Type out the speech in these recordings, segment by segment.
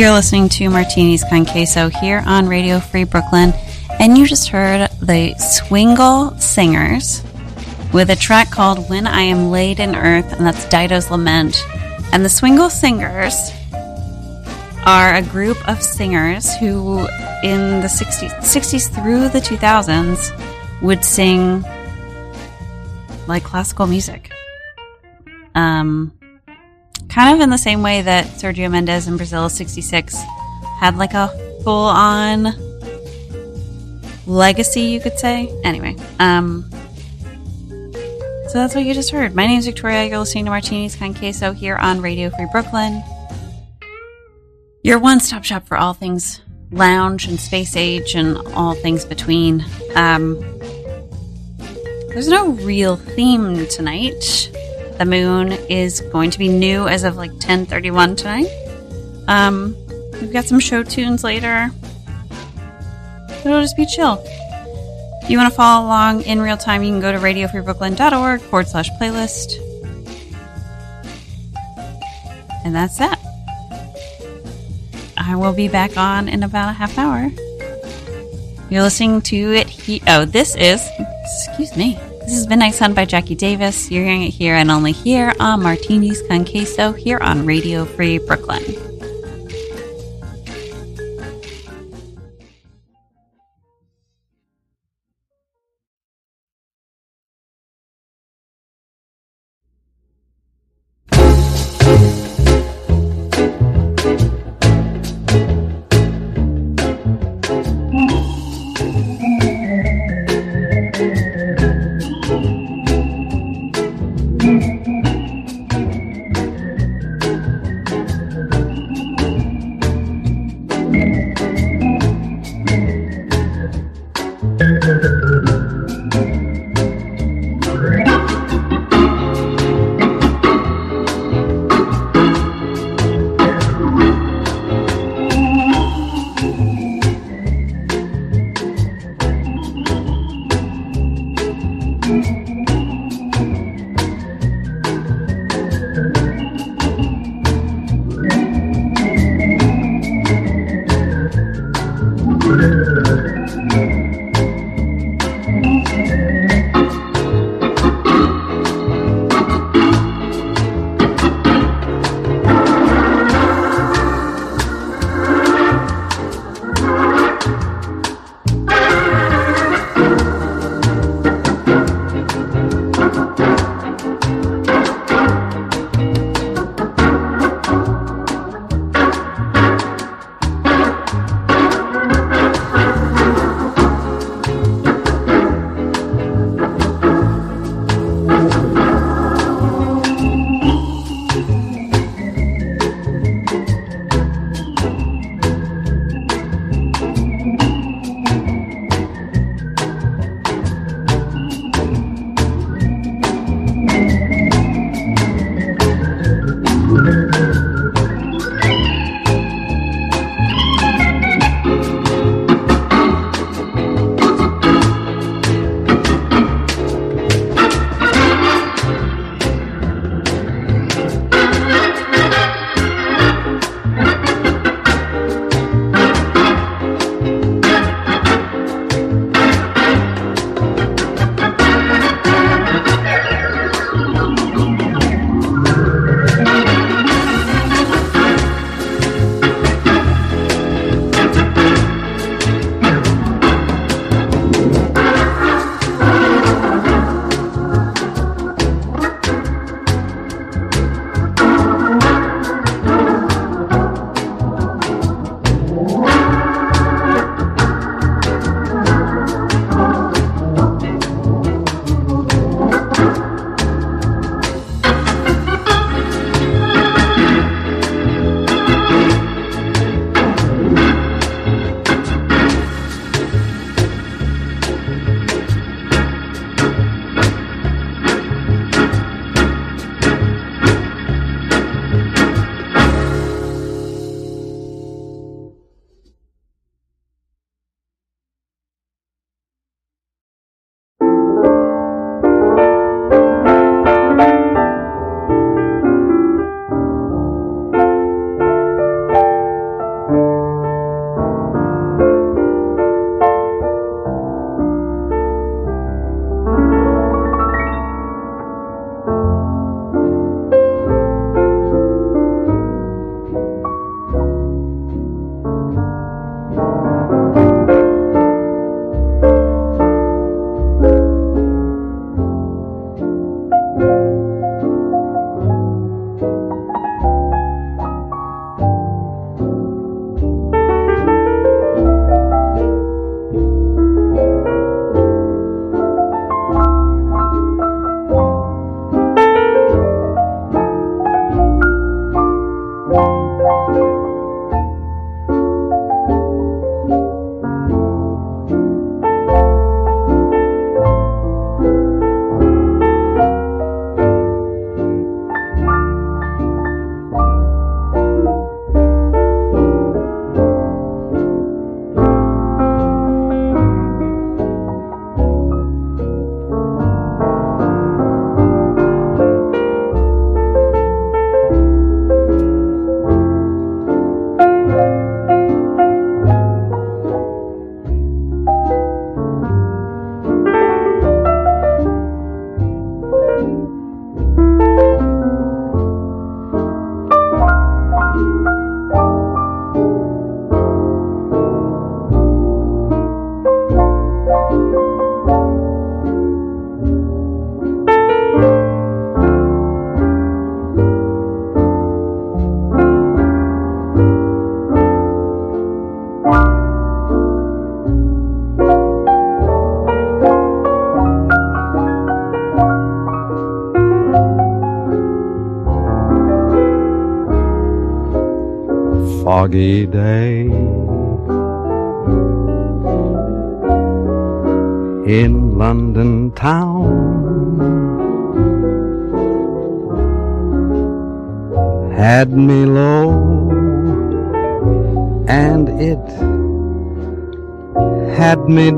You're listening to Martinis con Queso here on Radio Free Brooklyn, and you just heard the Swingle Singers with a track called When I Am Laid in Earth, and that's Dido's Lament. And the Swingle Singers are a group of singers who, in the 60s, 60s through the 2000s, would sing like classical music. Um, kind of in the same way that Sergio Mendes in Brasil 66 had like a full on legacy, you could say. Anyway, um, so that's what you just heard. My name is Victoria. You're listening to Martinis Con Queso here on Radio Free Brooklyn. Your one stop shop for all things lounge and space age and all things between. Um, there's no real theme tonight. The moon is going to be new as of like 10:31 tonight. Um, we've got some show tunes later. It'll just be chill. You want to follow along in real time, you can go to radiofreebrooklyn.org forward slash playlist. And that's that. I will be back on in about a half hour. You're listening to it. He- oh, this is, excuse me. This is Midnight Sun by Jackie Davis. You're hearing it here and only here on Martinis Con Queso here on Radio Free Brooklyn.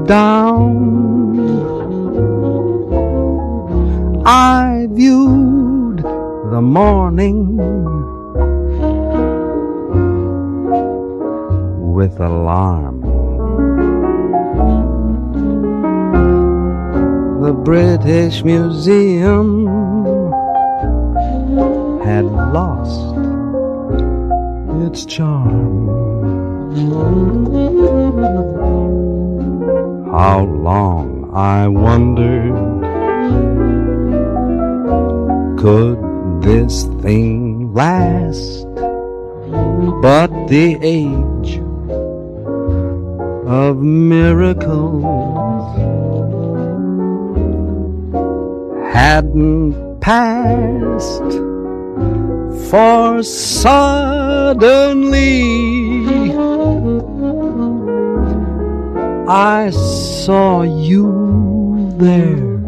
Down. I viewed the morning with alarm. The British Museum I wondered, could this thing last? But the age of miracles hadn't passed, for suddenly I saw you there,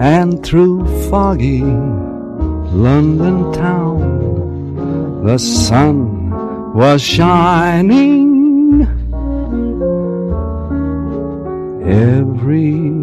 and through foggy London town the sun was shining everywhere.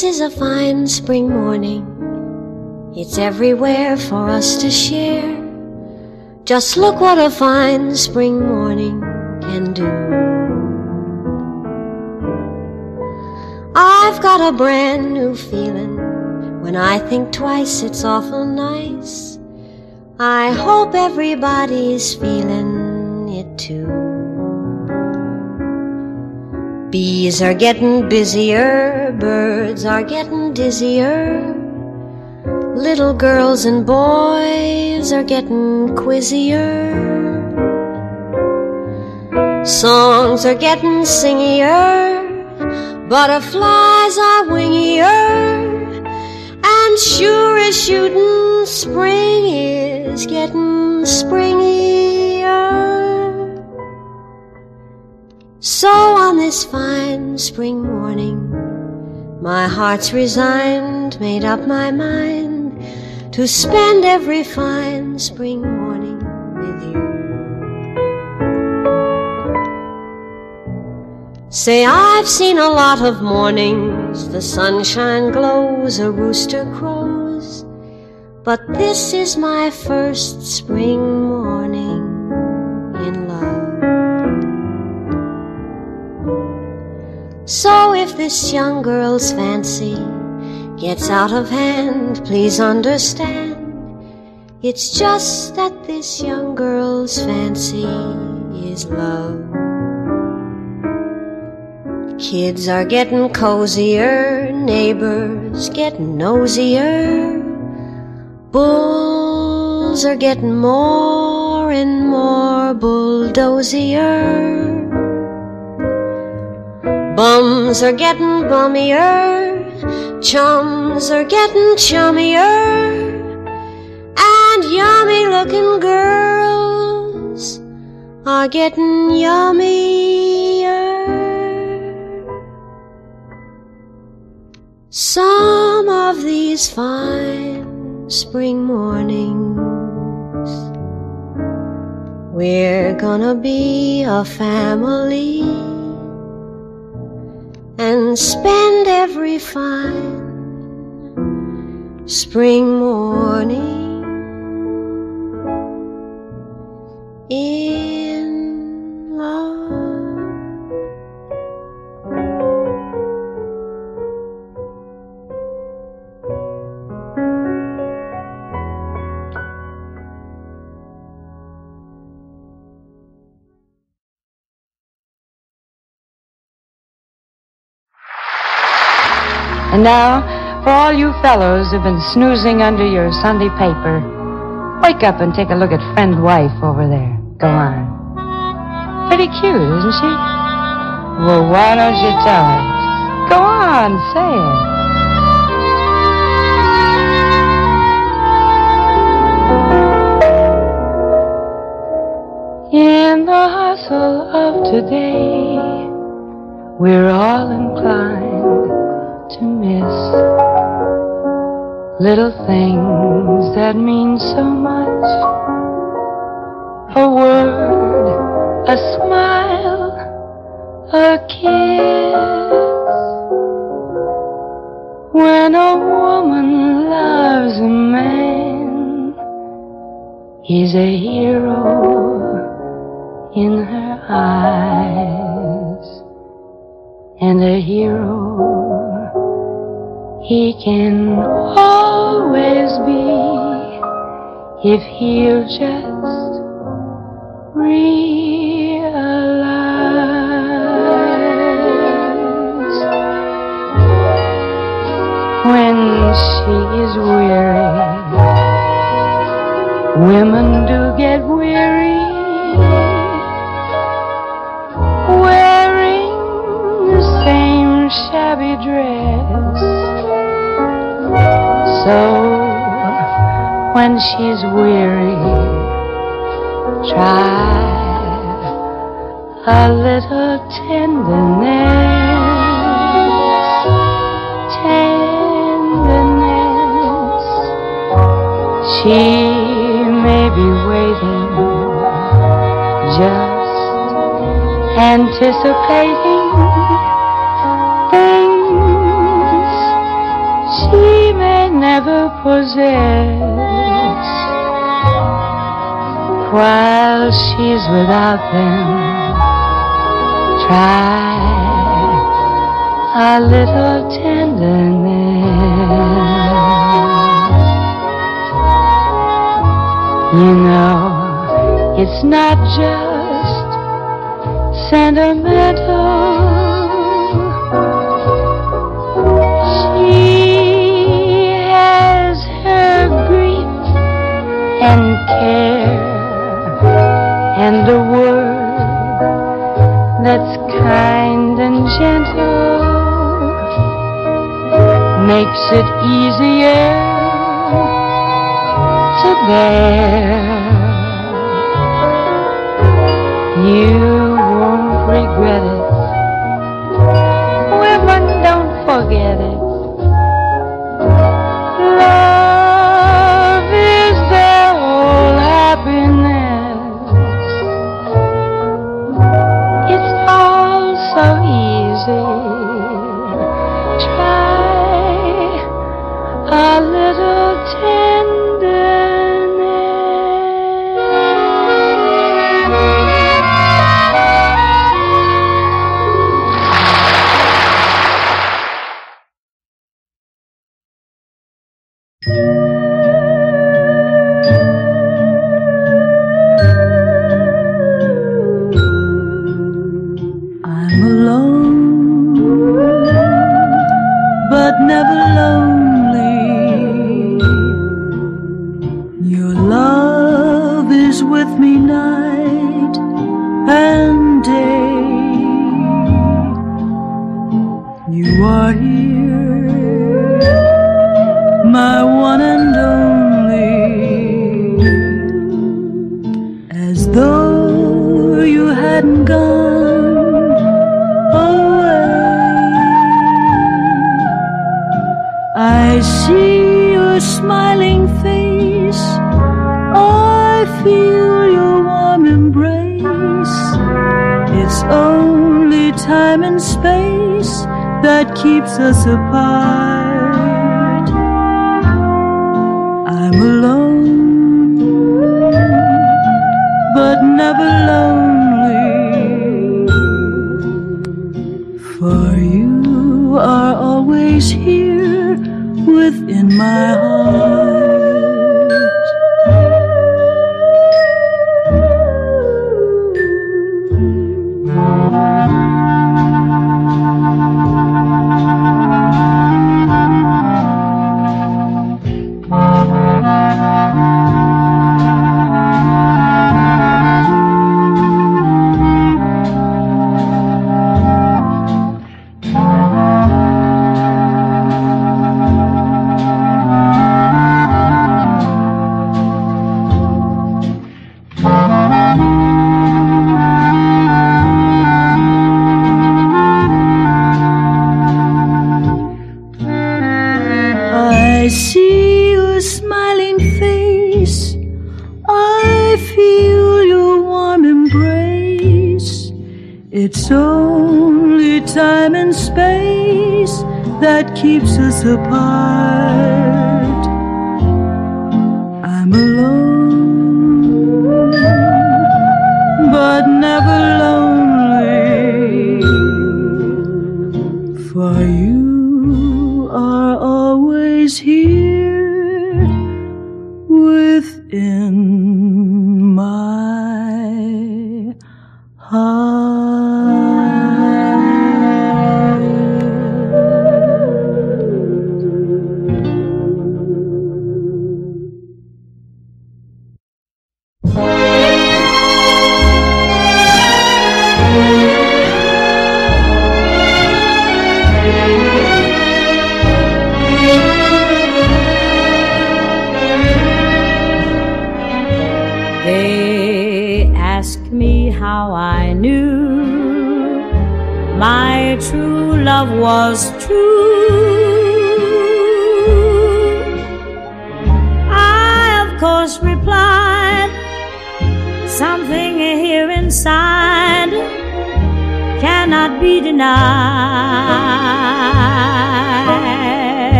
This is a fine spring morning. It's everywhere for us to share. Just look what a fine spring morning can do. I've got a brand new feeling. When I think twice, it's awful nice. I hope everybody's feeling Bees are getting busier, birds are getting dizzier. Little girls and boys are getting quizzier. Songs are getting singier, butterflies are wingier, and sure as shooting, spring is getting springier. This fine spring morning, my heart's resigned, made up my mind to spend every fine spring morning with you. Say, I've seen a lot of mornings, the sunshine glows, a rooster crows, but this is my first spring morning in love. This young girl's fancy gets out of hand, please understand. It's just that this young girl's fancy is love. Kids are getting cozier, neighbors getting nosier. Bulls are getting more and more bulldozier. Bums are getting bummier, chums are getting chummier, and yummy looking girls are getting yummier. Some of these fine spring mornings, we're gonna be a family and spend every fine spring morning in love. And now, for all you fellows who've been snoozing under your Sunday paper, wake up and take a look at friend wife over there. Go on. Pretty cute, isn't she? Well, why don't you tell her? Go on, say it. In the hustle of today, we're all inclined to miss little things that mean so much. A word, a smile, a kiss. When a woman loves a man, he's a hero in her eyes, and a hero he can always be if he'll just realize when she is weary. Women do get weary wearing the same shabby dress. So when she's weary, try a little tenderness, tenderness. She may be waiting, just anticipating things They may never possess while she's without them. Try a little tenderness. You know, it's not just sentimental care and a word that's kind and gentle makes it easier to bear. It's only time and space that keeps us apart.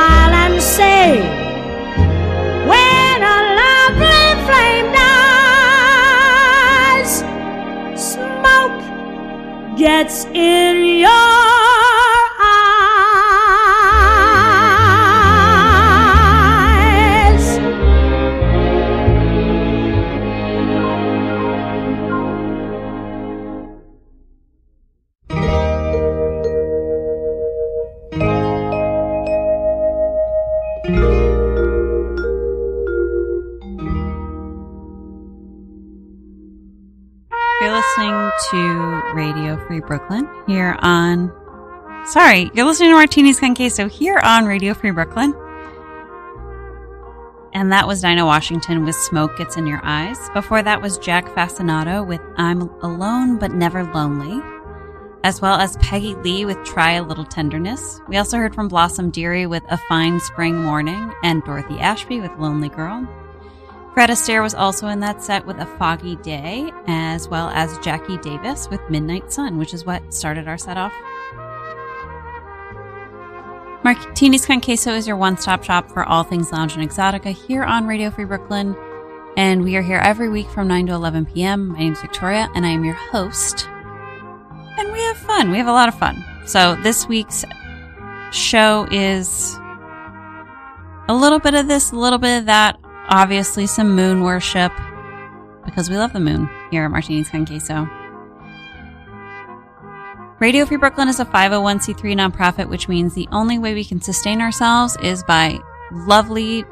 Smile and say, when a lovely flame dies, smoke gets in your Brooklyn here on. Sorry, you're listening to Martinis con Queso here on Radio Free Brooklyn. And that was Dinah Washington with Smoke Gets in Your Eyes. Before that was Jack Fascinato with I'm Alone But Never Lonely, as well as Peggy Lee with Try a Little Tenderness. We also heard from Blossom Dearie with A Fine Spring Morning and Dorothy Ashby with Lonely Girl. Fred Astaire was also in that set with A Foggy Day, as well as Jackie Davis with Midnight Sun, which is what started our set off. Martini's Con Queso is your one stop shop for all things lounge and exotica here on Radio Free Brooklyn. And we are here every week from 9 to 11 p.m. My name is Victoria, and I am your host. And we have fun. We have a lot of fun. So this week's show is a little bit of this, a little bit of that. Obviously, some moon worship because we love the moon here at Martini's Con Queso. Radio Free Brooklyn is a 501c3 nonprofit, which means the only way we can sustain ourselves is by lovely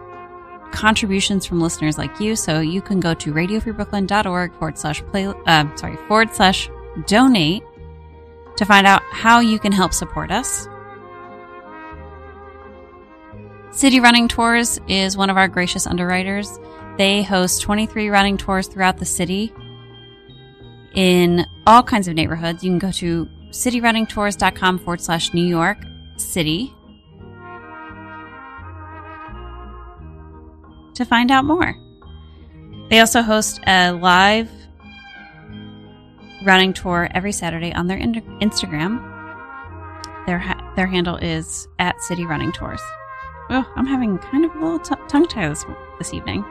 contributions from listeners like you. So you can go to radiofreebrooklyn.org forward slash play, uh, sorry, forward slash donate to find out how you can help support us. City Running Tours is one of our gracious underwriters. They host 23 running tours throughout the city in all kinds of neighborhoods. You can go to cityrunningtours.com forward slash New York City to find out more. They also host a live running tour every Saturday on their Instagram. Their their handle is at City Running Tours. Oh, I'm having kind of a little t- tongue tie this, evening.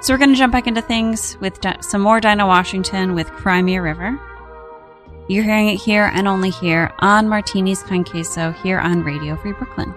So we're going to jump back into things with Di- some more Dinah Washington with Cry Me a River. You're hearing it here and only here on Martini's Con Queso here on Radio Free Brooklyn.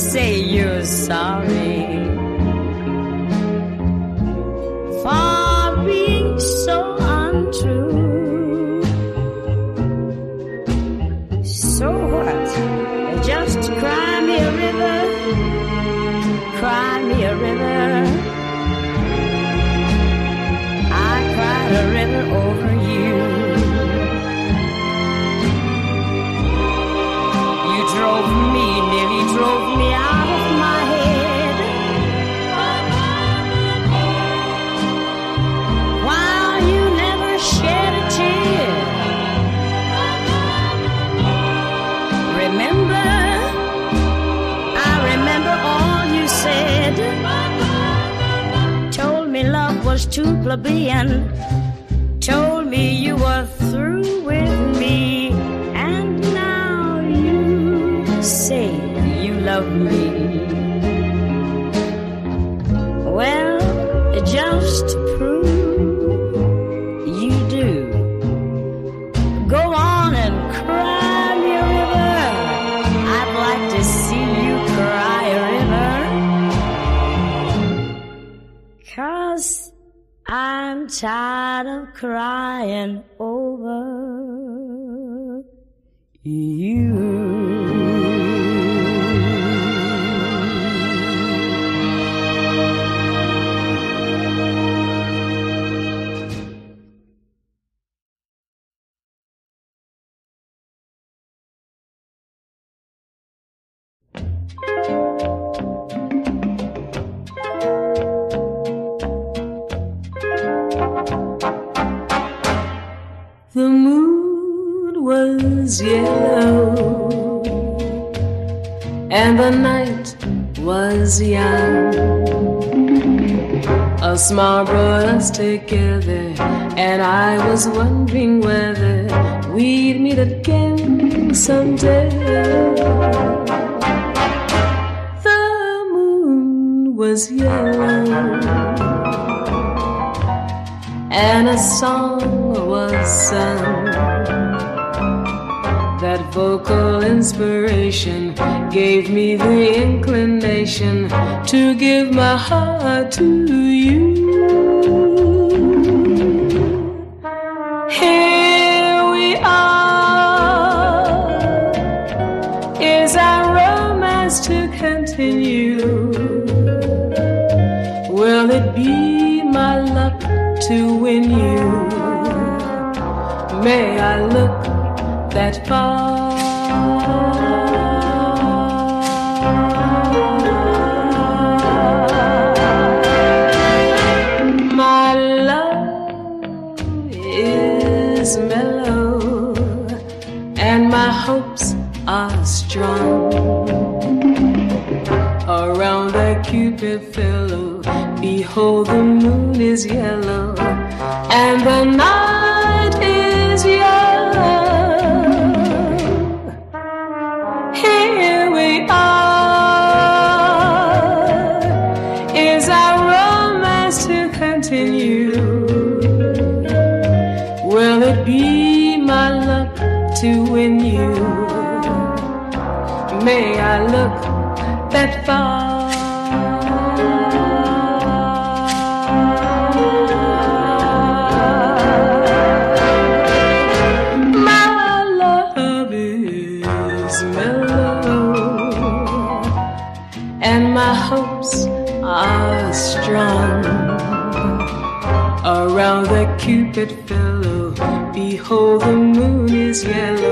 say you're sorry. true plebeian A Us small brought us together, and I was wondering whether we'd meet again someday. The moon was yellow, and a song was sung. That vocal inspiration gave me the inclination to give my heart to you. in you. May I look that far. hopes are strong around the cupid fellow behold the moon is yellow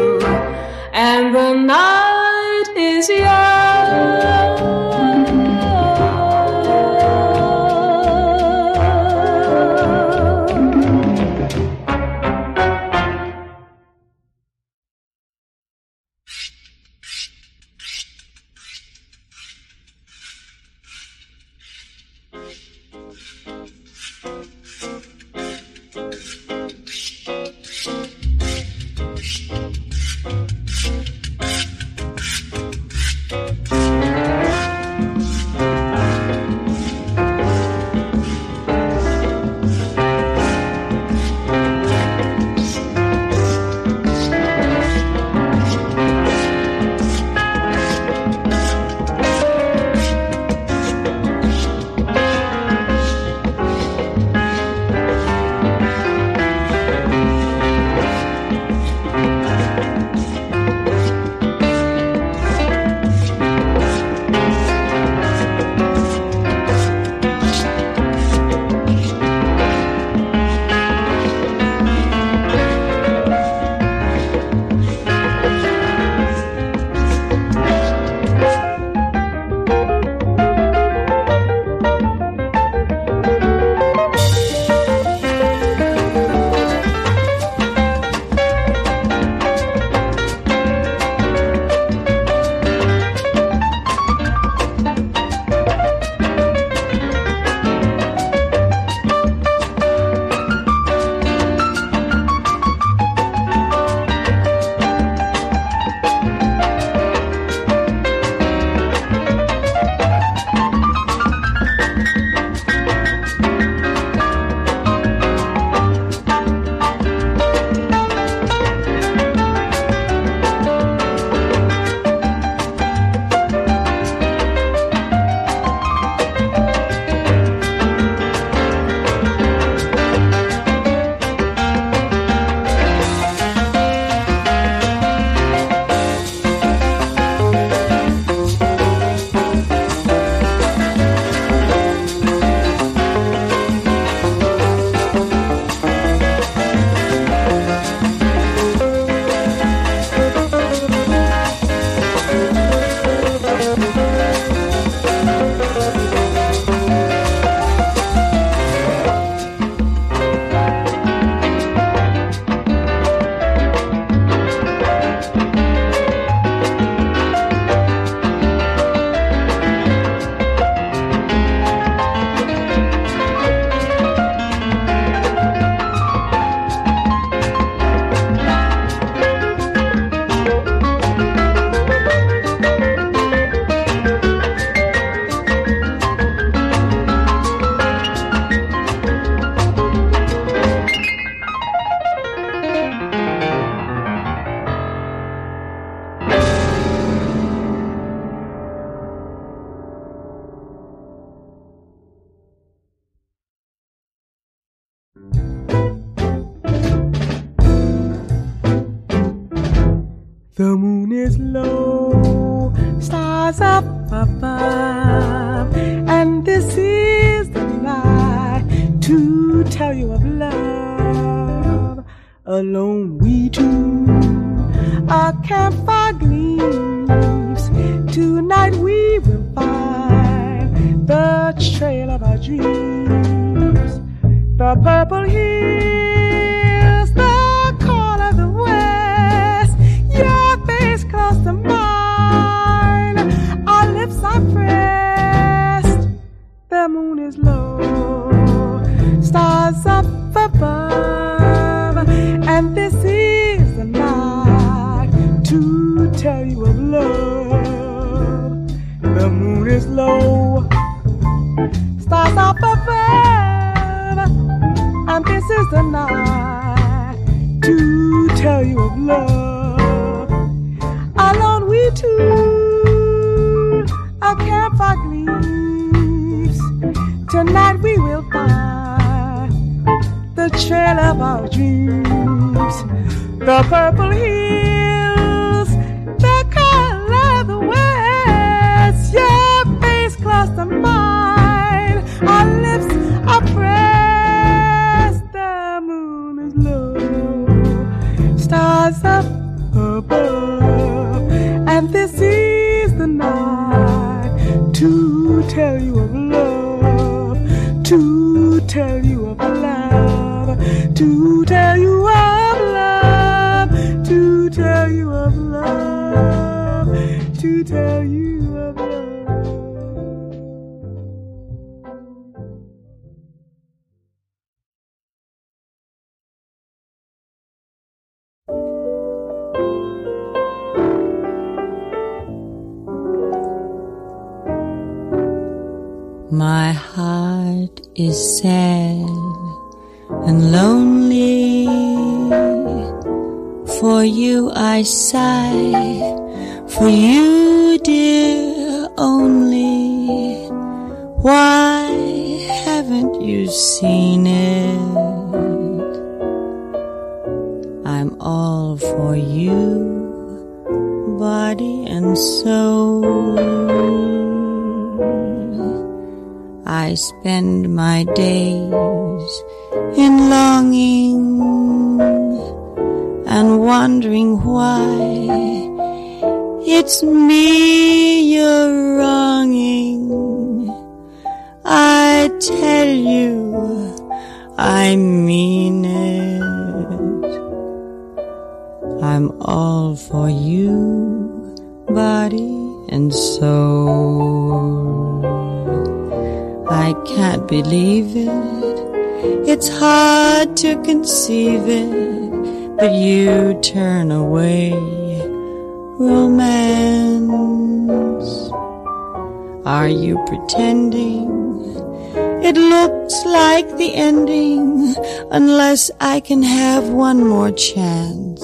have one more chance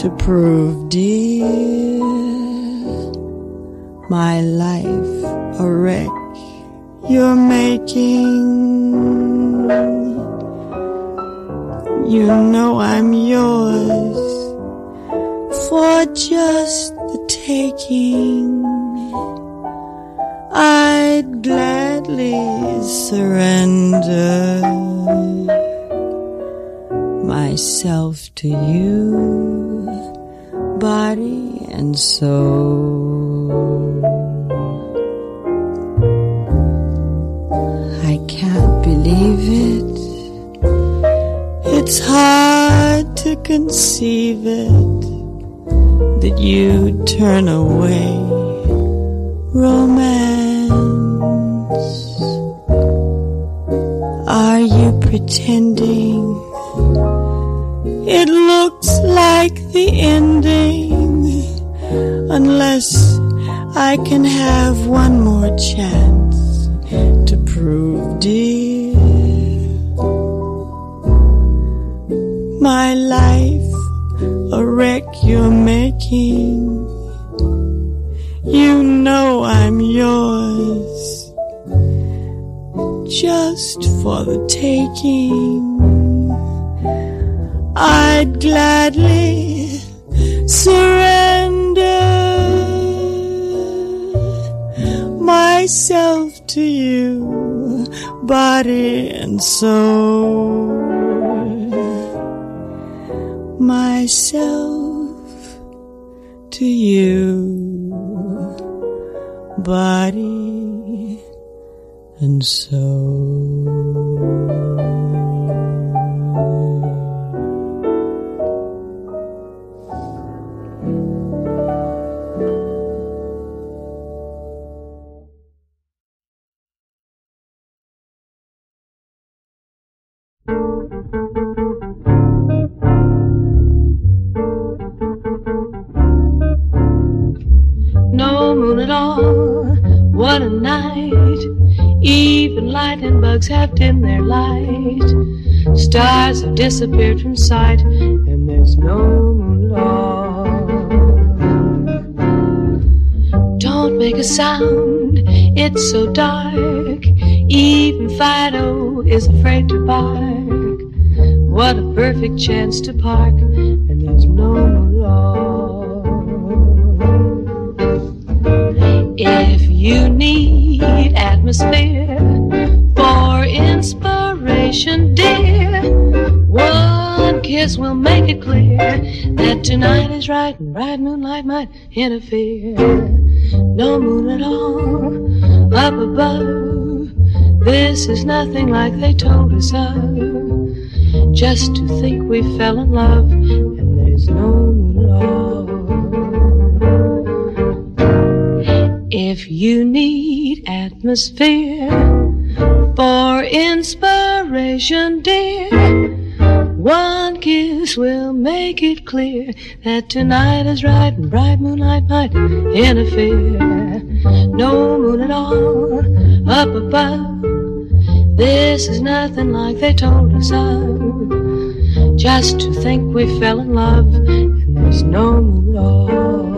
to prove, dear, my life a wreck you're making. You know I'm yours for just the taking. I'd gladly surrender myself to you, body and soul. I can't believe it. It's hard to conceive it that you turn away romance. Are you pretending? It looks like the ending, unless I can have one more chance to prove, dear, my life a wreck you're making. You know I'm yours just for the taking. I'd gladly surrender myself to you, body and soul. Myself to you, body and soul. At all, what a night. Even lightning bugs have dimmed their light. Stars have disappeared from sight, and there's no moon at all. Don't make a sound, it's so dark. Even Fido is afraid to bark. What a perfect chance to park, and there's no need atmosphere for inspiration, dear, one kiss will make it clear that tonight is right and bright moonlight might interfere. No moon at all up above. This is nothing like they told us of. Just to think we fell in love and there's no moon at all. If you need atmosphere for inspiration, dear, one kiss will make it clear that tonight is right and bright moonlight might interfere. No moon at all up above. This is nothing like they told us of. Just to think we fell in love and there's no moon at all.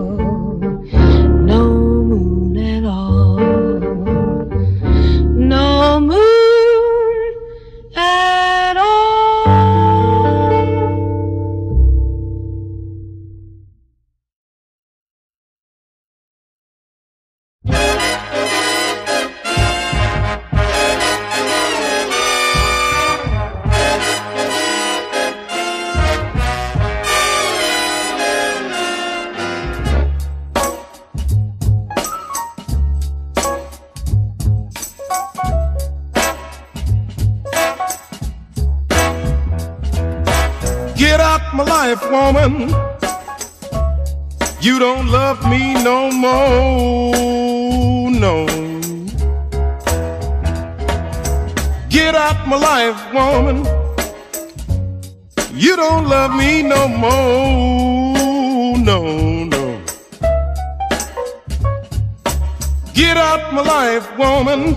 Woman.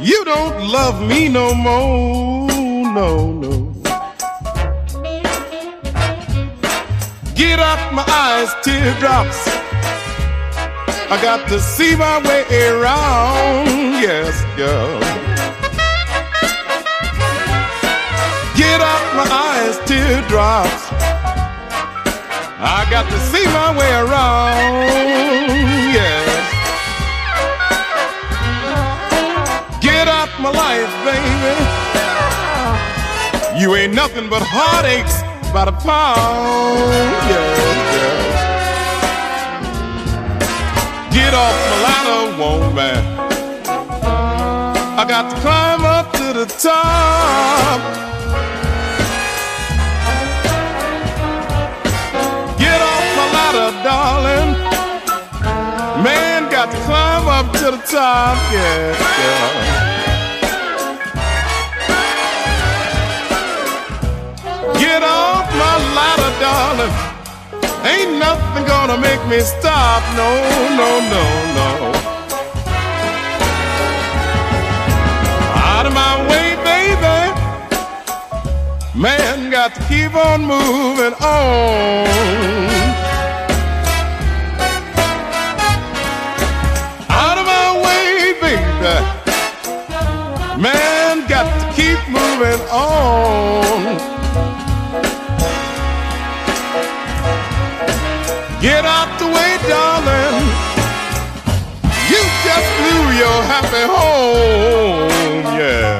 You don't love me no more, no, no. Get out my eyes, teardrops. I got to see my way around, yes, girl. Get out my eyes, teardrops. I got to see my way around, yes. Life, baby. You ain't nothing but heartaches by the pound, yeah, yeah. Get off my ladder, woman. I got to climb up to the top. Get off my ladder, darling. Man, got to climb up to the top, yeah, yeah. Ladder, darling. Ain't nothing gonna make me stop. No, no, no, no. Out of my way, baby. Man, got to keep on moving on. Out of my way, baby. Man, got to keep moving on. your happy home, yeah.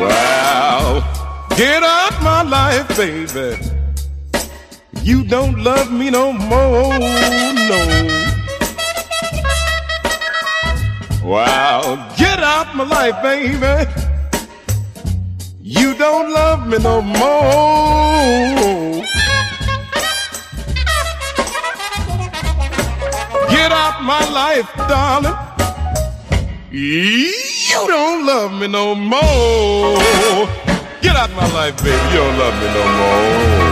Well, get out my life, baby. You don't love me no more, no. Well, get out my life, baby. You don't love me no more. about my life, darling. You don't love me no more. Get out my life, baby. You don't love me no more.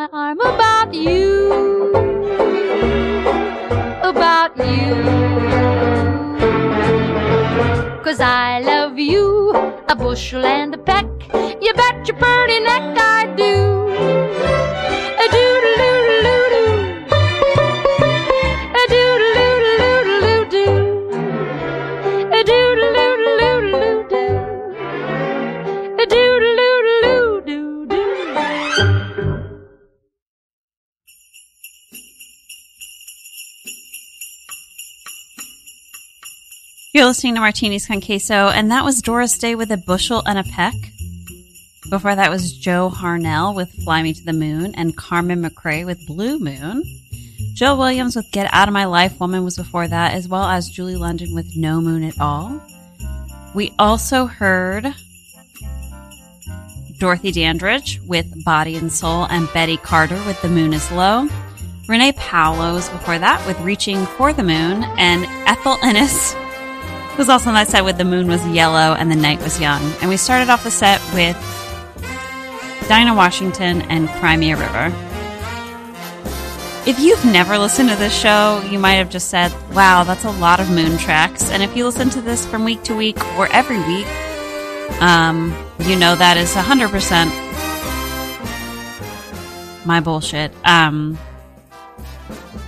My arm about you, about you. Cause I love you, a bushel and a peck, you bet your pretty neck I do. Listening to Martinis con Queso, and that was Doris Day with a bushel and a peck. Before that was Joe Harnell with Fly Me to the Moon, and Carmen McRae with Blue Moon. Joe Williams with Get Out of My Life Woman was before that, as well as Julie London with No Moon at All. We also heard Dorothy Dandridge with Body and Soul, and Betty Carter with The Moon is Low. Renee Powell before that with Reaching for the Moon, and Ethel Ennis was also on that set with The Moon was Yellow and The Night was Young. And we started off the set with Dinah Washington and Cry Me a River. If you've never listened to this show, you might have just said, wow, that's a lot of moon tracks. And if you listen to this from week to week or every week, um, you know that is 100% my bullshit. Um,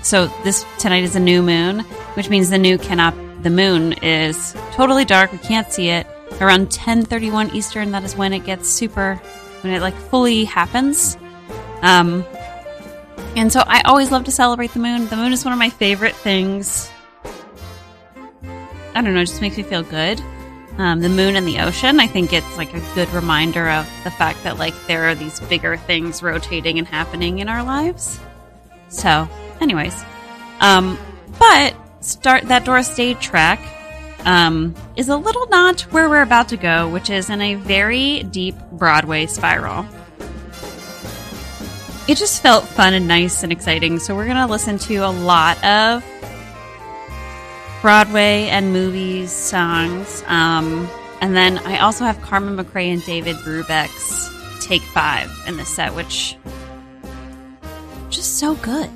so this tonight is a new moon, which means the new cannot the moon is totally dark. We can't see it. Around 10:31 Eastern, that is when it gets super when it like fully happens. Um and so I always love to celebrate the moon. The moon is one of my favorite things. I don't know, it just makes me feel good. Um, the moon and the ocean, I think it's like a good reminder of the fact that like there are these bigger things rotating and happening in our lives. So, anyways, um, but start that Doris Day track um, is a little notch where we're about to go, which is in a very deep Broadway spiral. It just felt fun and nice and exciting, so we're gonna listen to a lot of Broadway and movies songs. Um, and then I also have Carmen McRae and David Brubeck's Take Five in the set, which just so good.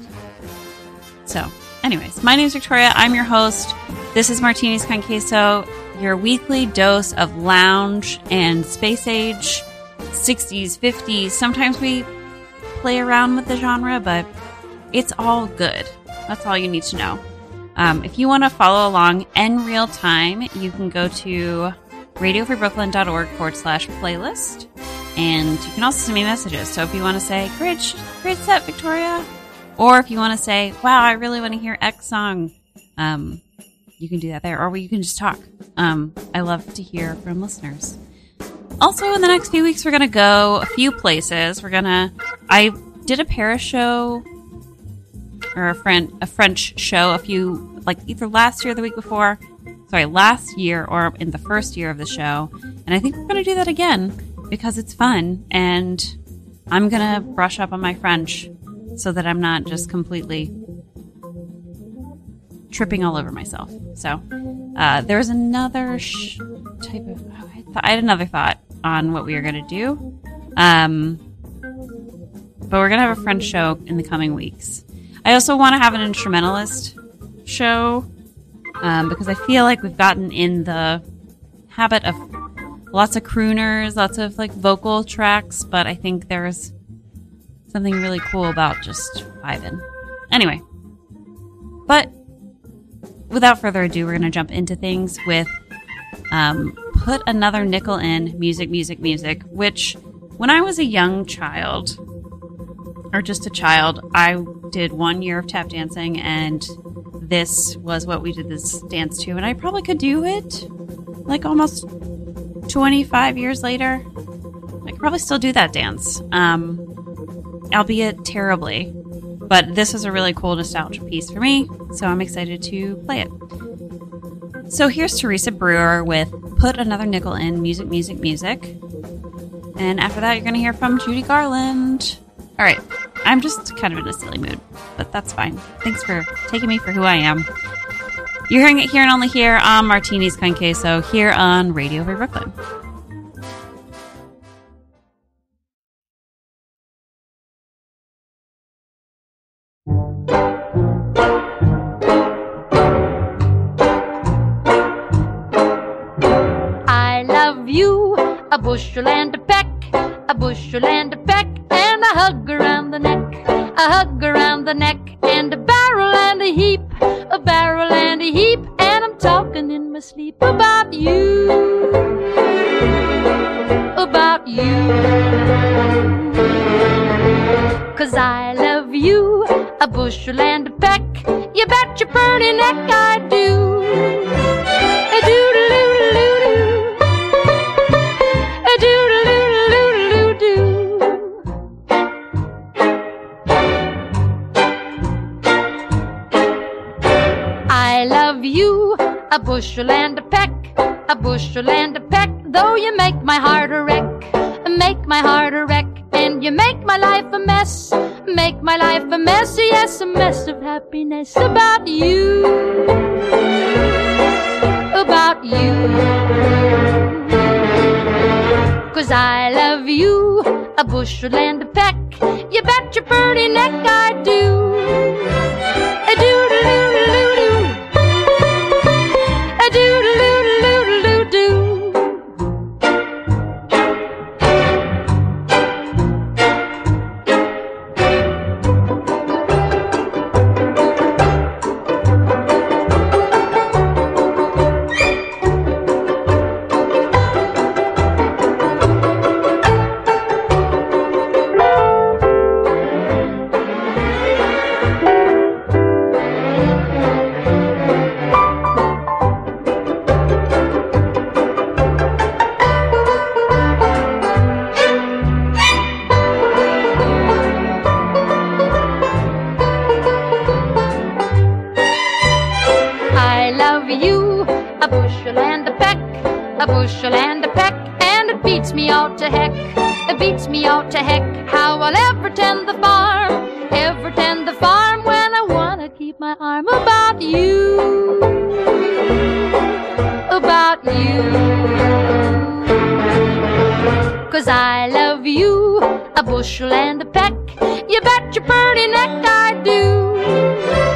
So, anyways, my name is Victoria. I'm your host. This is Martinis con Queso, your weekly dose of lounge and space age 60s, 50s. Sometimes we play around with the genre, but it's all good. That's all you need to know. Um, if you want to follow along in real time, you can go to radiofreebrooklyn.org forward slash playlist. And you can also send me messages. So if you want to say, great, great set, Victoria. Or if you want to say, wow, I really want to hear X song, um, you can do that there. Or you can just talk. Um, I love to hear from listeners. Also, in the next few weeks, we're going to go a few places. We're going to, I did a Paris show or a friend a French show a few like either last year or the week before. Sorry, last year or in the first year of the show. And I think we're going to do that again because it's fun and I'm going to brush up on my French so that I'm not just completely tripping all over myself. So, uh, there was another sh- type of oh, I, th- I had another thought on what we were going to do. Um but we're going to have a French show in the coming weeks. I also want to have an instrumentalist show um, because I feel like we've gotten in the habit of lots of crooners, lots of like vocal tracks, but I think there's something really cool about just vibing. Anyway, but without further ado, we're going to jump into things with um, Put Another Nickel in Music, Music, Music, which when I was a young child, or just a child, I did one year of tap dancing, and this was what we did this dance to. And I probably could do it like almost 25 years later. I could probably still do that dance, um, albeit terribly. But this is a really cool nostalgia piece for me, so I'm excited to play it. So here's Teresa Brewer with Put Another Nickel in Music, Music, Music. And after that, you're going to hear from Judy Garland. All right. I'm just kind of in a silly mood, but that's fine. Thanks for taking me for who I am. You're hearing it here and only here on Martini's Con Queso here on Radio Free Brooklyn. Bushel and a peck, a bushel and a peck, and a hug around the neck, a hug around the neck, and a barrel and a heap, a barrel and a heap, and I'm talking in my sleep about you, about you. Cause I love you, a bushel and a peck, you bet your pretty neck I do. A bushel and a peck, a bushel and a peck, though you make my heart a wreck, make my heart a wreck, and you make my life a mess, make my life a mess, yes, a mess of happiness about you, about you. Cause I love you, a bushel and a peck, you bet your pretty neck I do. A doodle-oo-doo-doo. I love you, a bushel and a peck, you bet your pretty neck I do.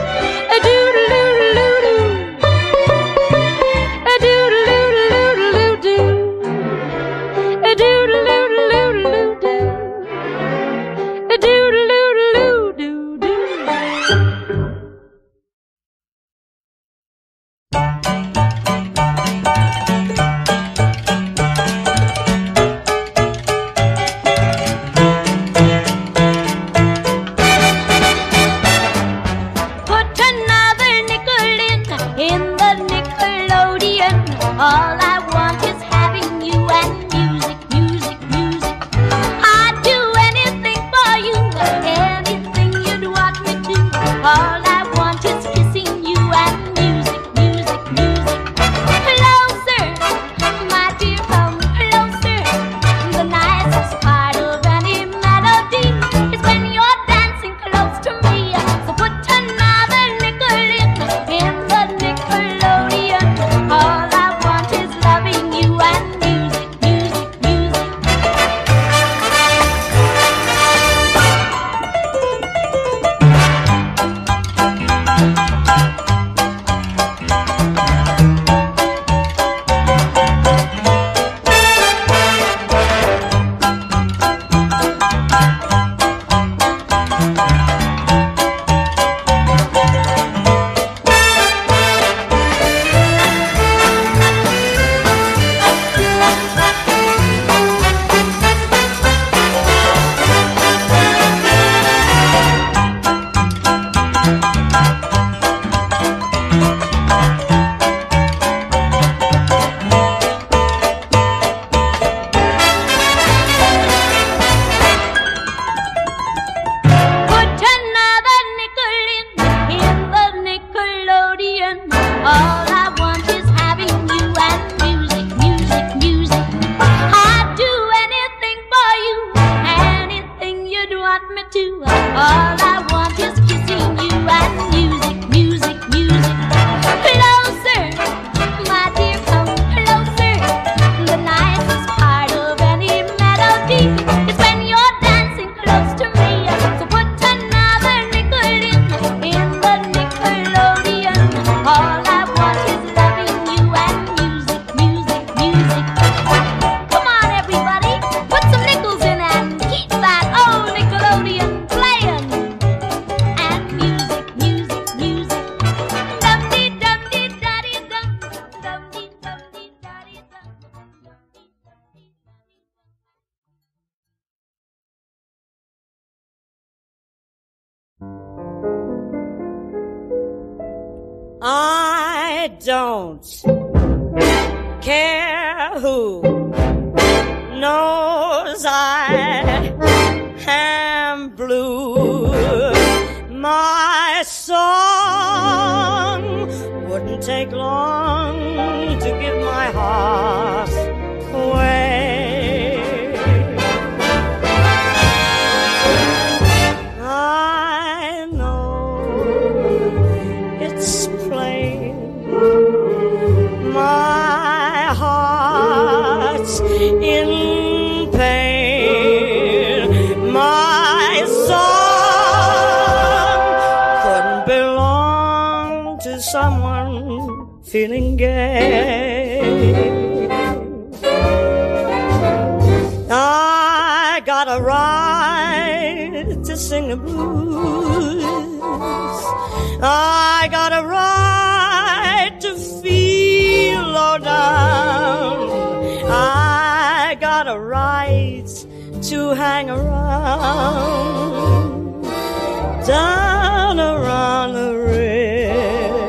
In pain. My song couldn't belong to someone feeling gay. I got a right to sing the blues. I got a right hang around down around the river.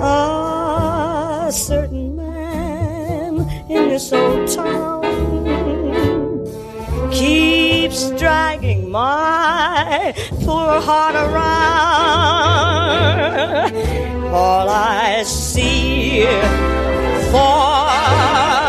A certain man in this old town keeps dragging my poor heart around. All I see for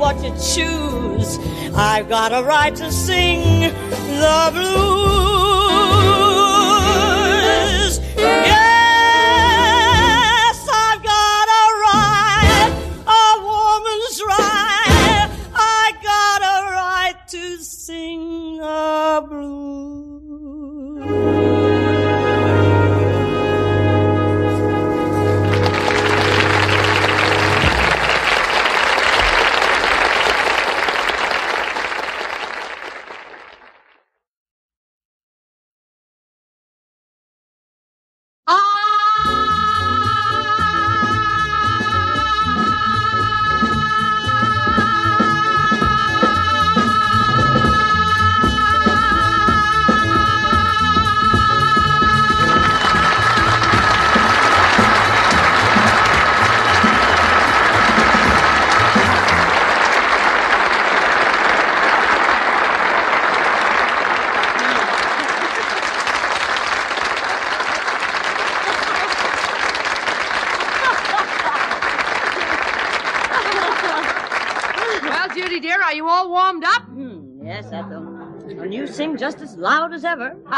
what you choose. I've got a right to sing the blues. as ever.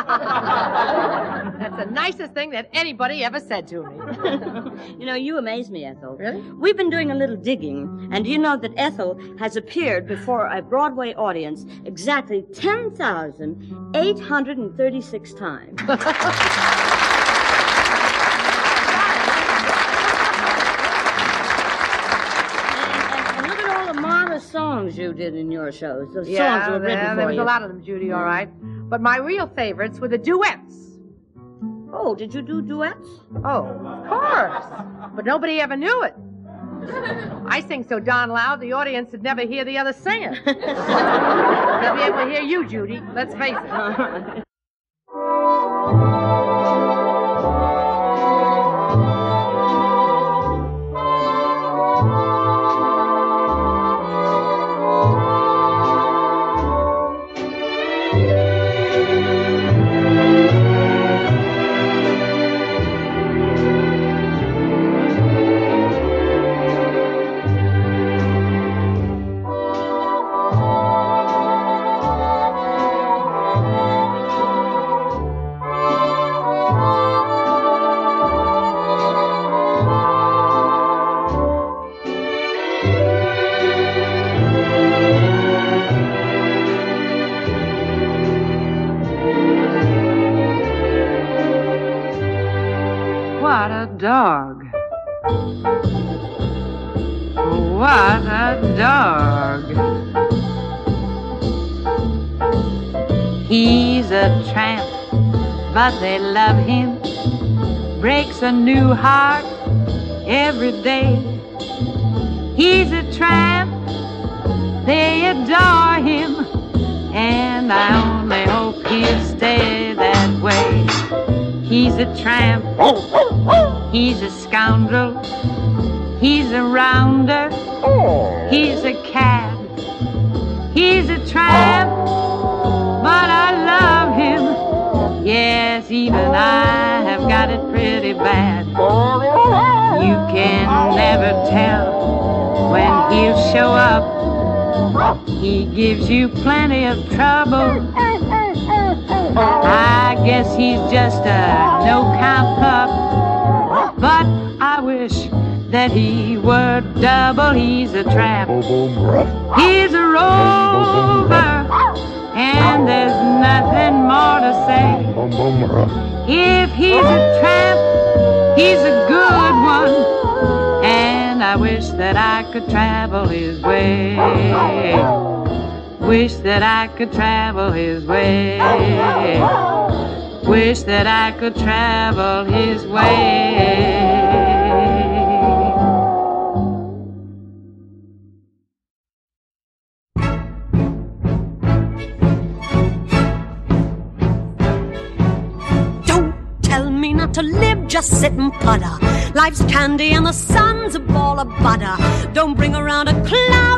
That's the nicest thing that anybody ever said to me. you know, you amaze me, Ethel. Really? We've been doing a little digging, and do you know that Ethel has appeared before a Broadway audience exactly 10,836 times. songs you did in your shows. The yeah, songs were written yeah, for there was a lot of them, Judy. All right. But my real favorites were the duets. Oh, did you do duets? Oh, of course. But nobody ever knew it. I sing so darn loud, the audience would never hear the other singer. They'll be able to hear you, Judy. Let's face it. they love him. Breaks a new heart every day. He's a tramp, they adore him. And I only hope he'll stay that way. He's a tramp. You plenty of trouble. I guess he's just a no count pup. But I wish that he were double. He's a tramp. He's a rover. And there's nothing more to say. If he's a tramp, he's a good one. And I wish that I could travel his way. Wish that I could travel his way. Wish that I could travel his way. Don't tell me not to live, just sit and putter. Life's candy and the sun's a ball of butter. Don't bring around a cloud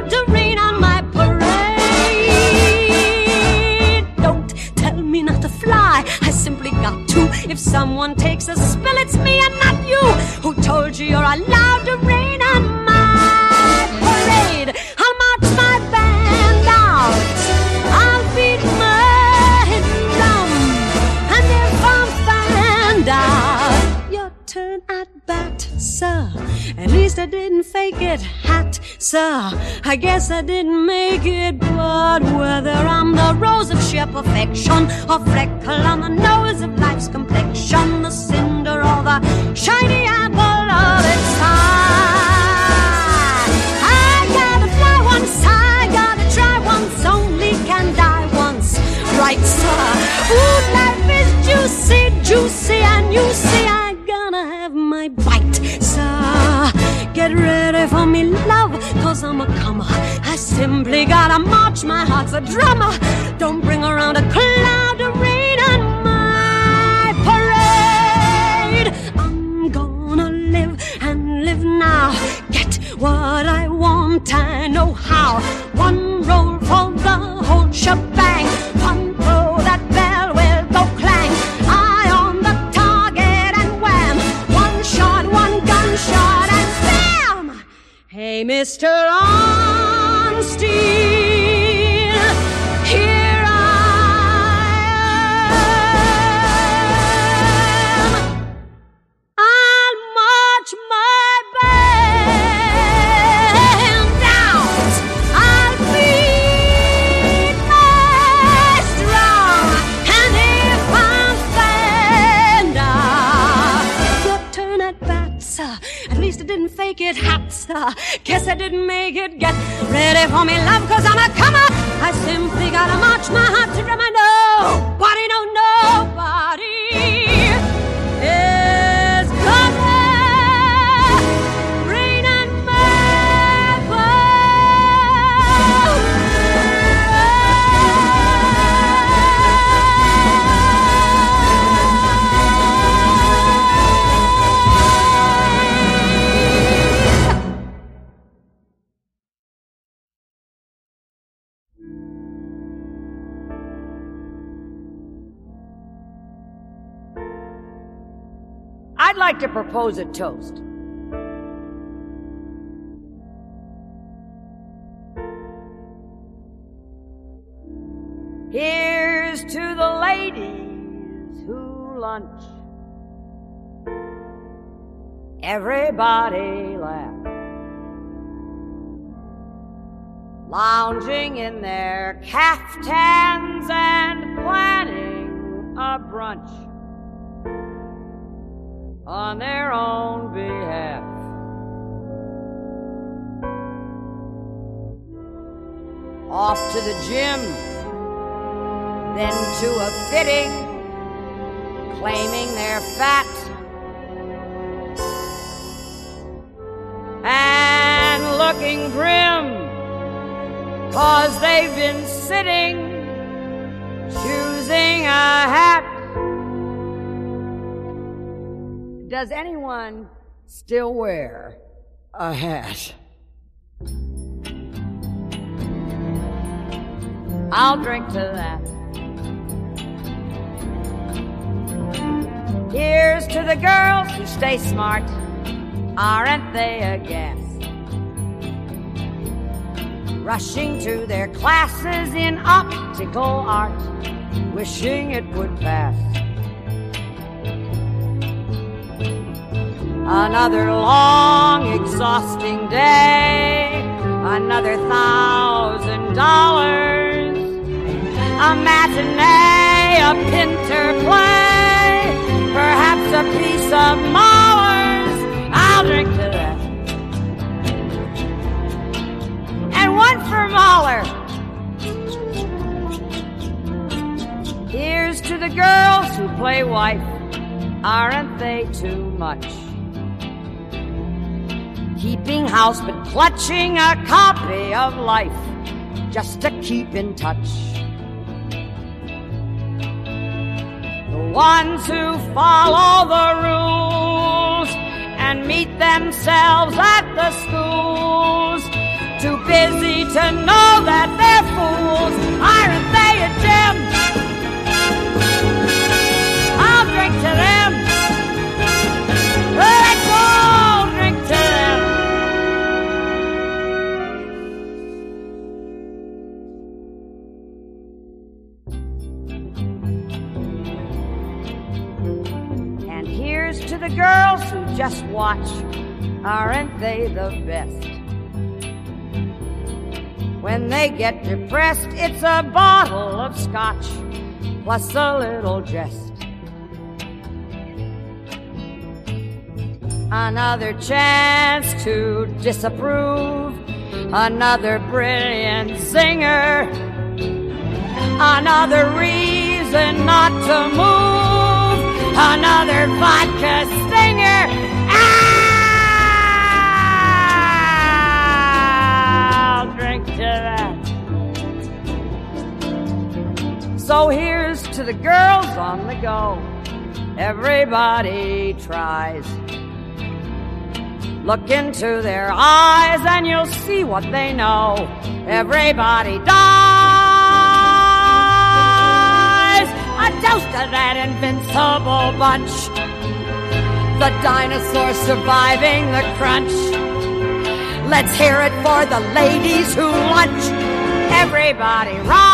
I guess I didn't make it, but whether I'm the rose of sheer perfection or freckle on the nose of life's complexion, the cinder or the shiny gotta march, my heart's a drummer. Don't bring around a cloud of rain on my parade. I'm gonna live and live now. Get what I want, I know how. One roll for the whole shebang. One throw that bell will go clang. Eye on the target and wham. One shot, one gunshot and bam. Hey, Mr. propose a toast. Here's to the ladies who lunch. Everybody laugh. Lounging in their caftans and planning a brunch on their own behalf. Off to the gym, then to a fitting, claiming they're fat. And looking grim, cause they've been sitting, choosing a hat. Does anyone still wear a hat? I'll drink to that. Here's to the girls who stay smart. Aren't they a gas? Rushing to their classes in optical art, wishing it would pass. Another long, exhausting day. Another thousand dollars. A matinee, a pinter play. Perhaps a piece of Mahler's. I'll drink to that. And one for Mahler. Here's to the girls who play wife. Aren't they too much? Keeping house but clutching a copy of life just to keep in touch. The ones who follow the rules and meet themselves at the schools, too busy to know that they're fools. Aren't they a gem? I'll drink to them. Girls who just watch. Aren't they the best? When they get depressed, it's a bottle of scotch plus a little jest. Another chance to disapprove. Another brilliant singer. Another reason not to move. Another vodka stinger. Ah! I'll drink to that. So here's to the girls on the go. Everybody tries. Look into their eyes and you'll see what they know. Everybody dies. A toast to that invincible bunch. The dinosaurs surviving the crunch. Let's hear it for the ladies who lunch. Everybody rise.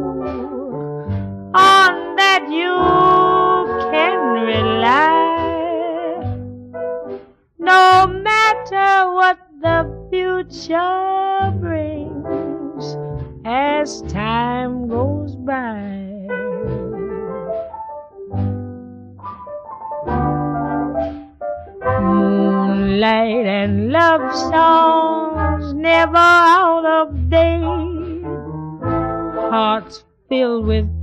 On that you can rely. No matter what the future brings as time goes by. Moonlight and love songs never out of date. Hearts filled with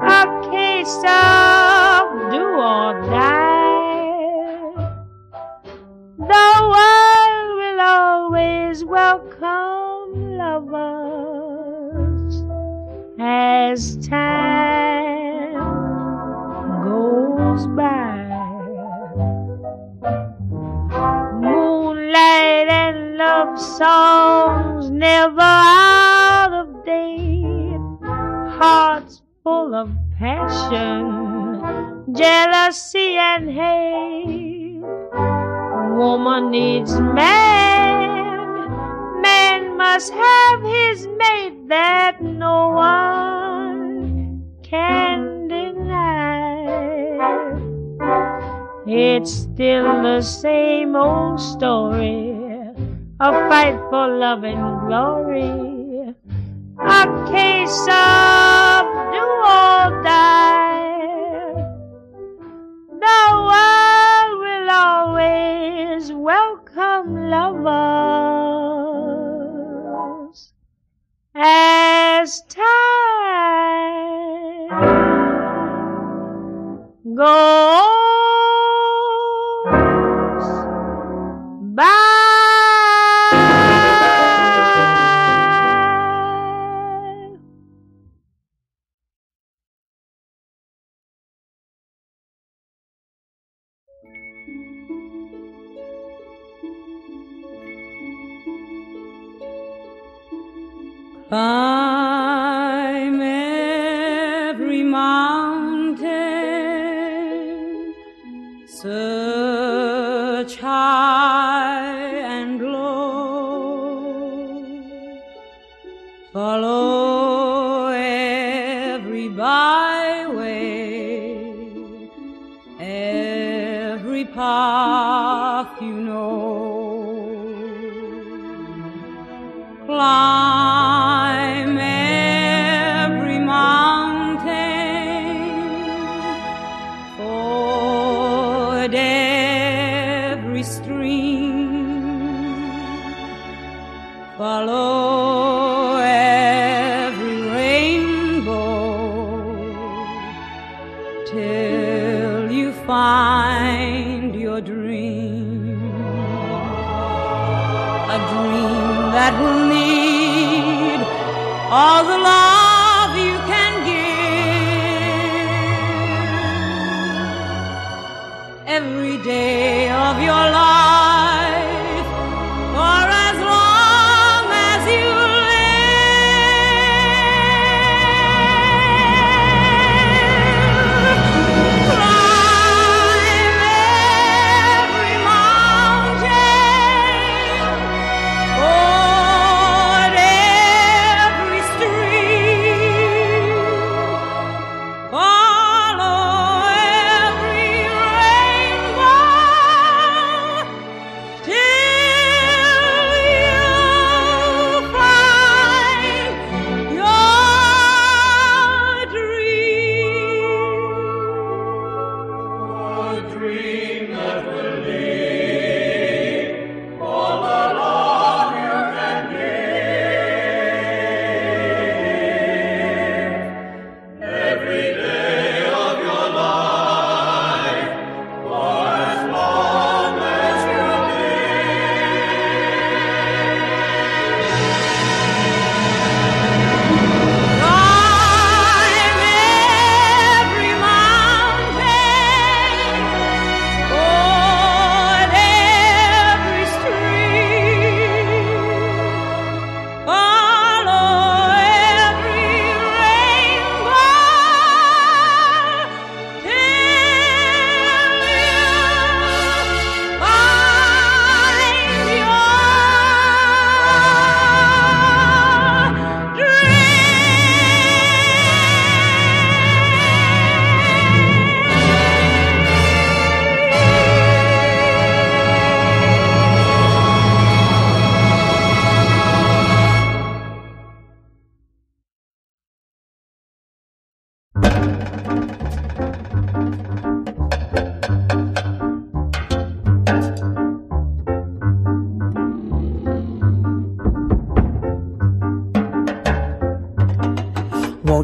a case of do or die. The world will always welcome lovers as time goes by. Moonlight and love songs never out of date. Hearts full of passion, jealousy, and hate. Woman needs man, man must have his mate that no one can deny. It's still the same old story, a fight for love and glory, a case of do or die. The world will always welcome lovers as time goes by. Climb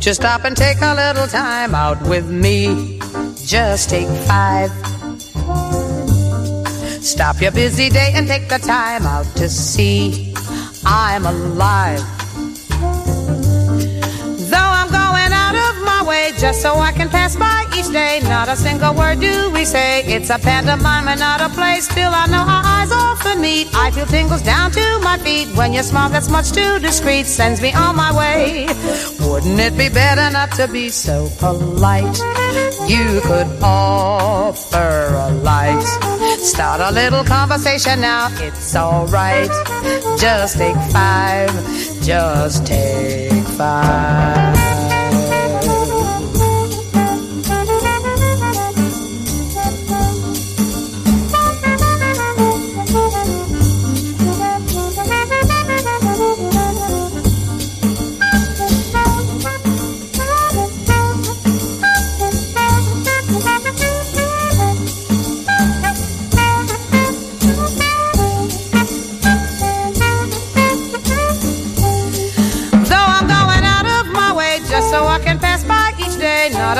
Won't you stop and take a little time out with me? Just take five. Stop your busy day and take the time out to see I'm alive. Though I'm going out of my way just so I can pass by each day, not a single word do we say. It's a pantomime and not a play. Still, I know our eyes often meet. I feel tingles down to my feet when your smile that's much too discreet sends me on my way. Wouldn't it be better not to be so polite? You could offer a light. Start a little conversation now, it's alright. Just take five, just take five.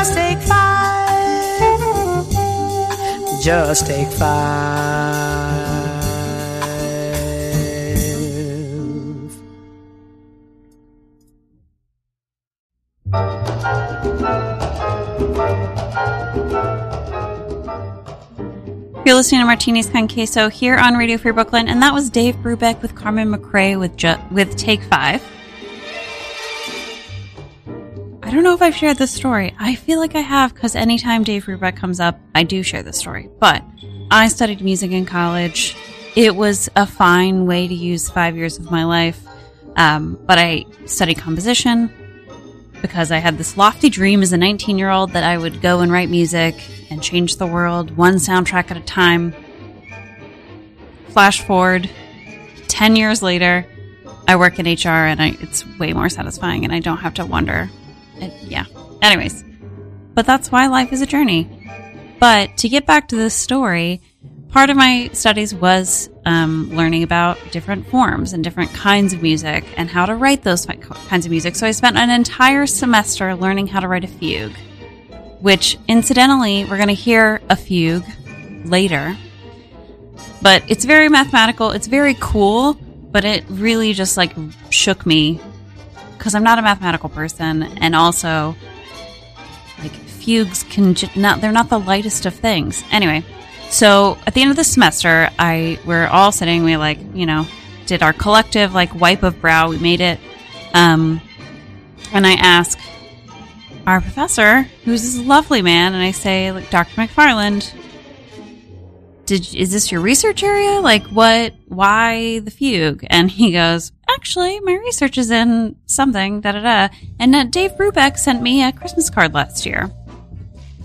Just take five. Just take five. You're listening to Martinis Con Queso here on Radio Free Brooklyn, and that was Dave Brubeck with Carmen McRae with ju- with Take Five. I don't know if I've shared this story. I feel like I have because anytime Dave Brubeck comes up, I do share this story. But I studied music in college. It was a fine way to use five years of my life, um, but I studied composition because I had this lofty dream as a 19 year old that I would go and write music and change the world one soundtrack at a time. Flash forward 10 years later, I work in HR and I, it's way more satisfying and I don't have to wonder. It, yeah. Anyways, but that's why life is a journey. But to get back to this story, part of my studies was um, learning about different forms and different kinds of music and how to write those kinds of music. So I spent an entire semester learning how to write a fugue, which incidentally, we're going to hear a fugue later. But it's very mathematical. It's very cool, but it really just like shook me because I'm not a mathematical person, and also like fugues can ju- not they're not the lightest of things. Anyway, so at the end of the semester, I we're all sitting. We like you know did our collective like wipe of brow. We made it, um, and I ask our professor, who's this lovely man, and I say like Dr. McFarland. Did, is this your research area? Like, what, why the fugue? And he goes, actually, my research is in something, da da da. And uh, Dave Brubeck sent me a Christmas card last year.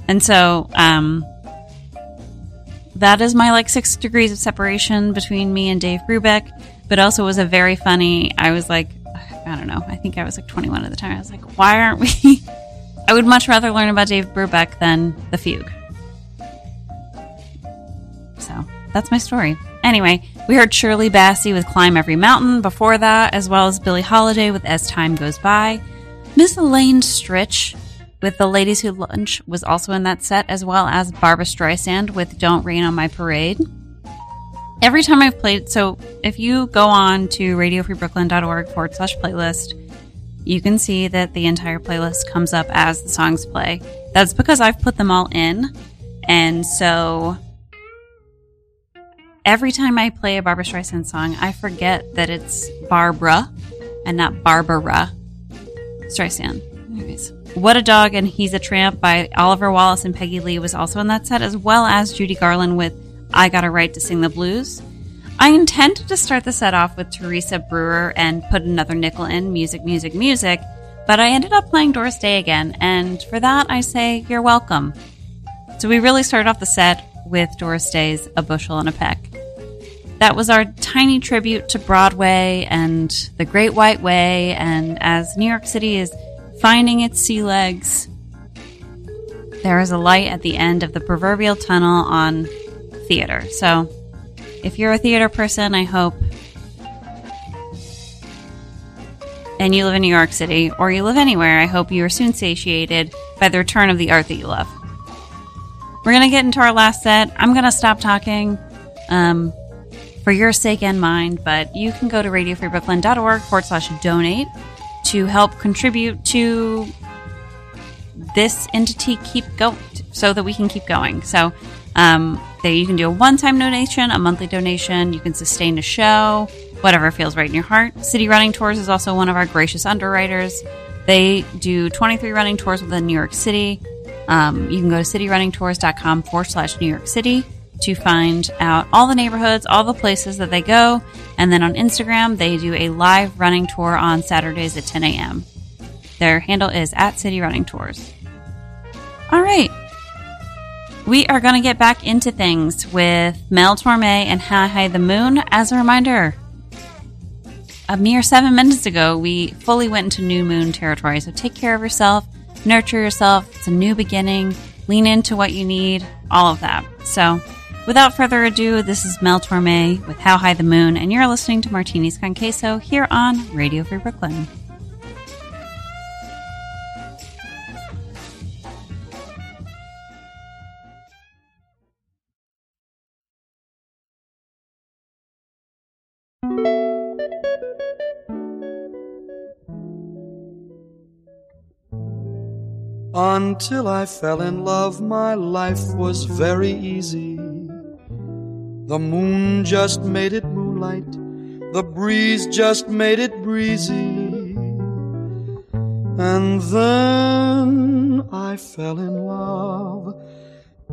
And so, um, that is my like six degrees of separation between me and Dave Brubeck. But also was a very funny, I was like, I don't know, I think I was like 21 at the time. I was like, why aren't we? I would much rather learn about Dave Brubeck than the fugue. That's my story. Anyway, we heard Shirley Bassey with Climb Every Mountain before that, as well as Billie Holiday with As Time Goes By. Miss Elaine Stritch with The Ladies Who Lunch was also in that set, as well as Barbara Streisand with Don't Rain on My Parade. Every time I've played, so if you go on to radiofreebrooklyn.org forward slash playlist, you can see that the entire playlist comes up as the songs play. That's because I've put them all in. And so every time I play a Barbara Streisand song, I forget that it's Barbara and not Barbara Streisand. What a Dog and He's a Tramp by Oliver Wallace and Peggy Lee was also in that set, as well as Judy Garland with I Got a Right to Sing the Blues. I intended to start the set off with Teresa Brewer and put another nickel in music, music, music, but I ended up playing Doris Day again, and for that I say you're welcome. So we really started off the set with Doris Day's A Bushel and a Peck. That was our tiny tribute to Broadway and the Great White Way, and as New York City is finding its sea legs, there is a light at the end of the proverbial tunnel on theater. So if you're a theater person, I hope, and you live in New York City or you live anywhere, I hope you are soon satiated by the return of the art that you love. We're going to get into our last set. I'm going to stop talking um, for your sake and mine, but you can go to radiofreebrooklyn.org forward slash donate to help contribute to this entity keep going so that we can keep going. So um, there you can do a one-time donation, a monthly donation. You can sustain a show, whatever feels right in your heart. City Running Tours is also one of our gracious underwriters. They do 23 running tours within New York City. Um, you can go to cityrunningtours.com forward slash New York City to find out all the neighborhoods, all the places that they go. And then on Instagram, they do a live running tour on Saturdays at 10 a.m. Their handle is at City Running Tours. All right. We are going to get back into things with Mel Torme and How High the Moon. As a reminder, a mere seven minutes ago, we fully went into new moon territory. So take care of yourself, nurture yourself. It's a new beginning. Lean into what you need, all of that. So, without further ado, this is Mel Torme with How High the Moon, and you're listening to Martinis con Queso here on Radio Free Brooklyn. Until I fell in love, my life was very easy. The moon just made it moonlight, the breeze just made it breezy. And then I fell in love,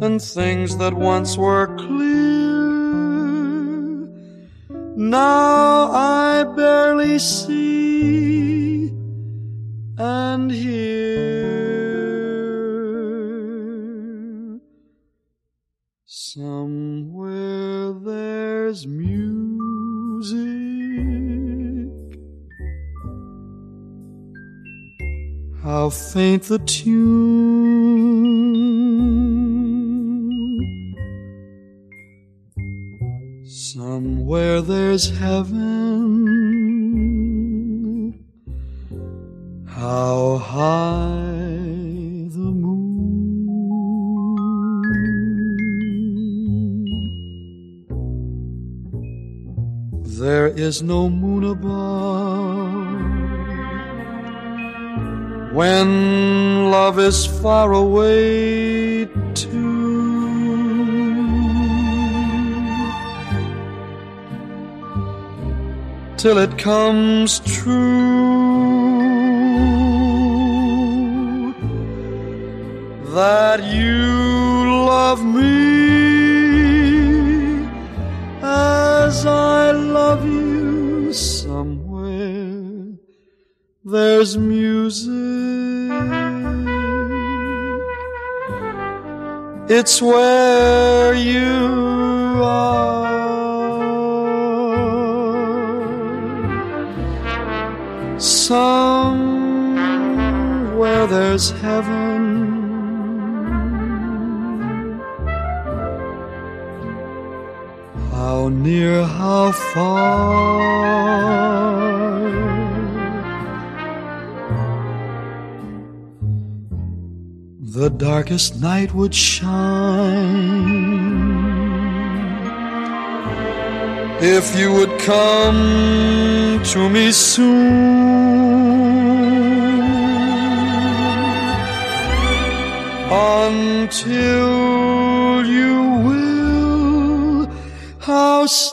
and things that once were clear now I barely see and hear. Somewhere there's music. How faint the tune. Somewhere there's heaven. How high There is no moon above. When love is far away too. till it comes true that you love me as I love you somewhere there's music it's where you are somewhere there's heaven. How near, how far. The darkest night would shine if you would come to me soon until how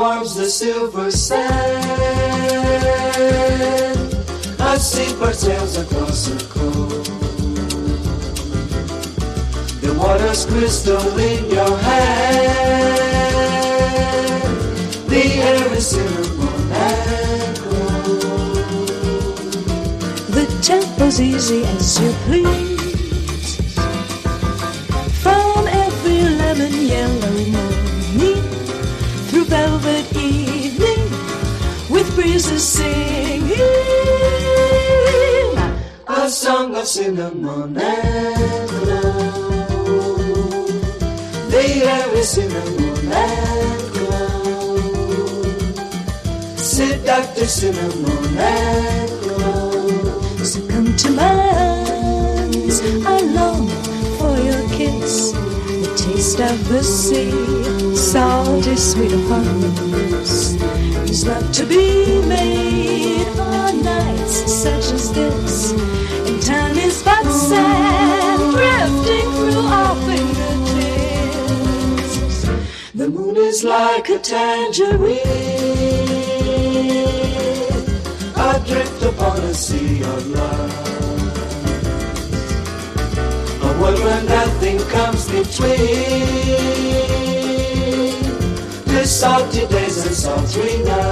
warms the silver sand. I see bird sails across the cove. The water's crystal in your hand. The air is cinnamon and The tempo's easy as you please. From every lemon yellow through velvet evening with breezes singing. a song of cinnamon and clove. The air is cinnamon and clove. Sit. Cinnamon and clove. So come to my arms, I long for your kiss. The taste of the sea, salty sweet upon the lips. Is love to be made on nights such as this? And time is but sand drifting through our fingertips. The moon is like a tangerine, adrift upon a sea of love. A world where nothing comes between salty days and sultry nights.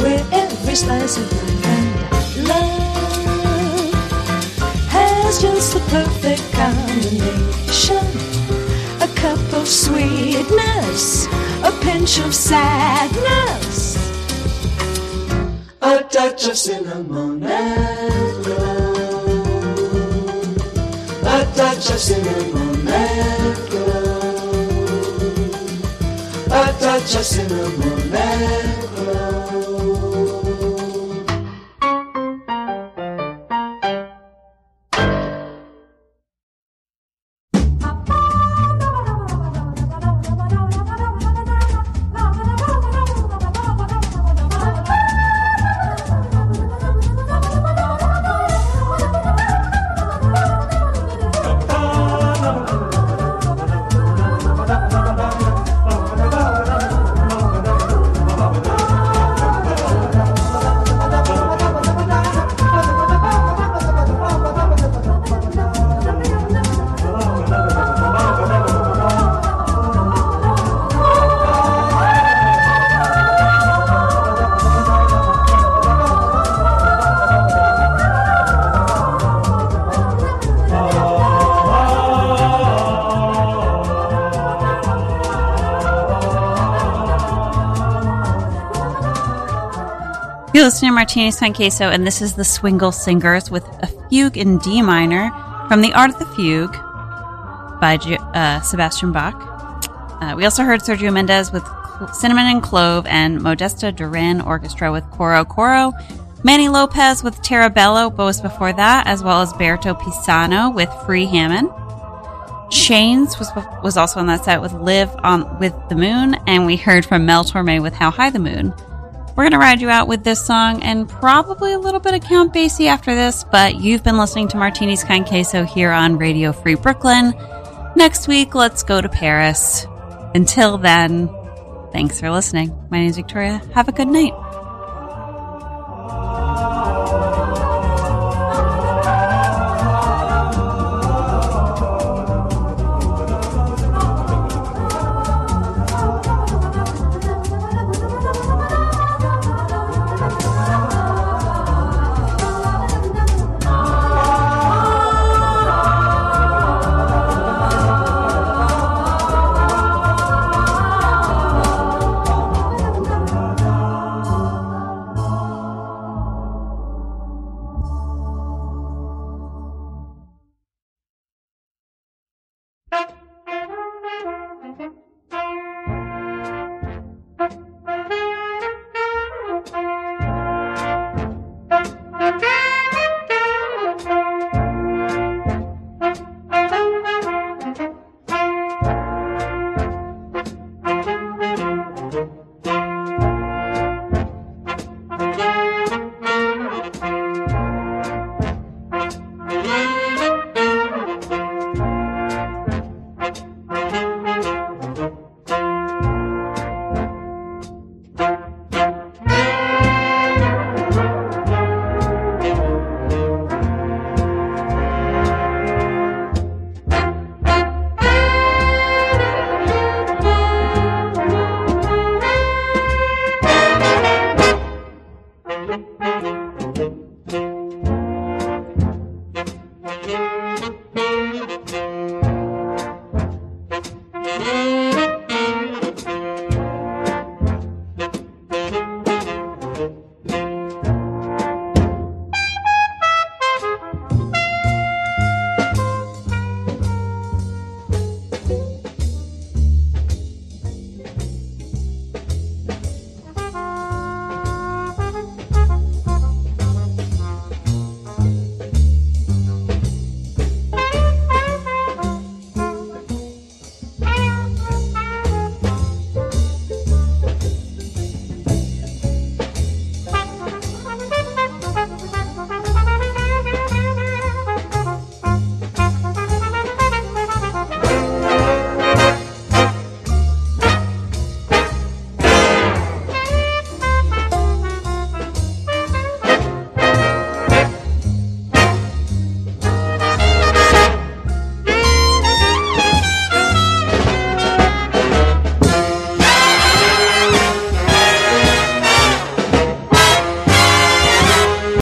Where every slice of life and love has just the perfect combination. A cup of sweetness, a pinch of sadness. A touch of cinnamon and clove. A touch of cinnamon Just in a of You're listening to Martinis con Queso, and this is the Swingle Singers with a fugue in D minor from The Art of the Fugue by uh, Sebastian Bach. Uh, we also heard Sergio Mendes with Cinnamon and Clove and Modesto Duran Orchestra with Coro Coro. Manny Lopez with Terabello, but was before that, as well as Berto Pisano with Free Hammond. Chains was was also on that set with Live on with the Moon, and we heard from Mel Torme with How High the Moon. We're gonna ride you out with this song and probably a little bit of Count Basie after this, but you've been listening to Martinis con Queso here on Radio Free Brooklyn. Next week, let's go to Paris. Until then, thanks for listening. My name is Victoria. Have a good night.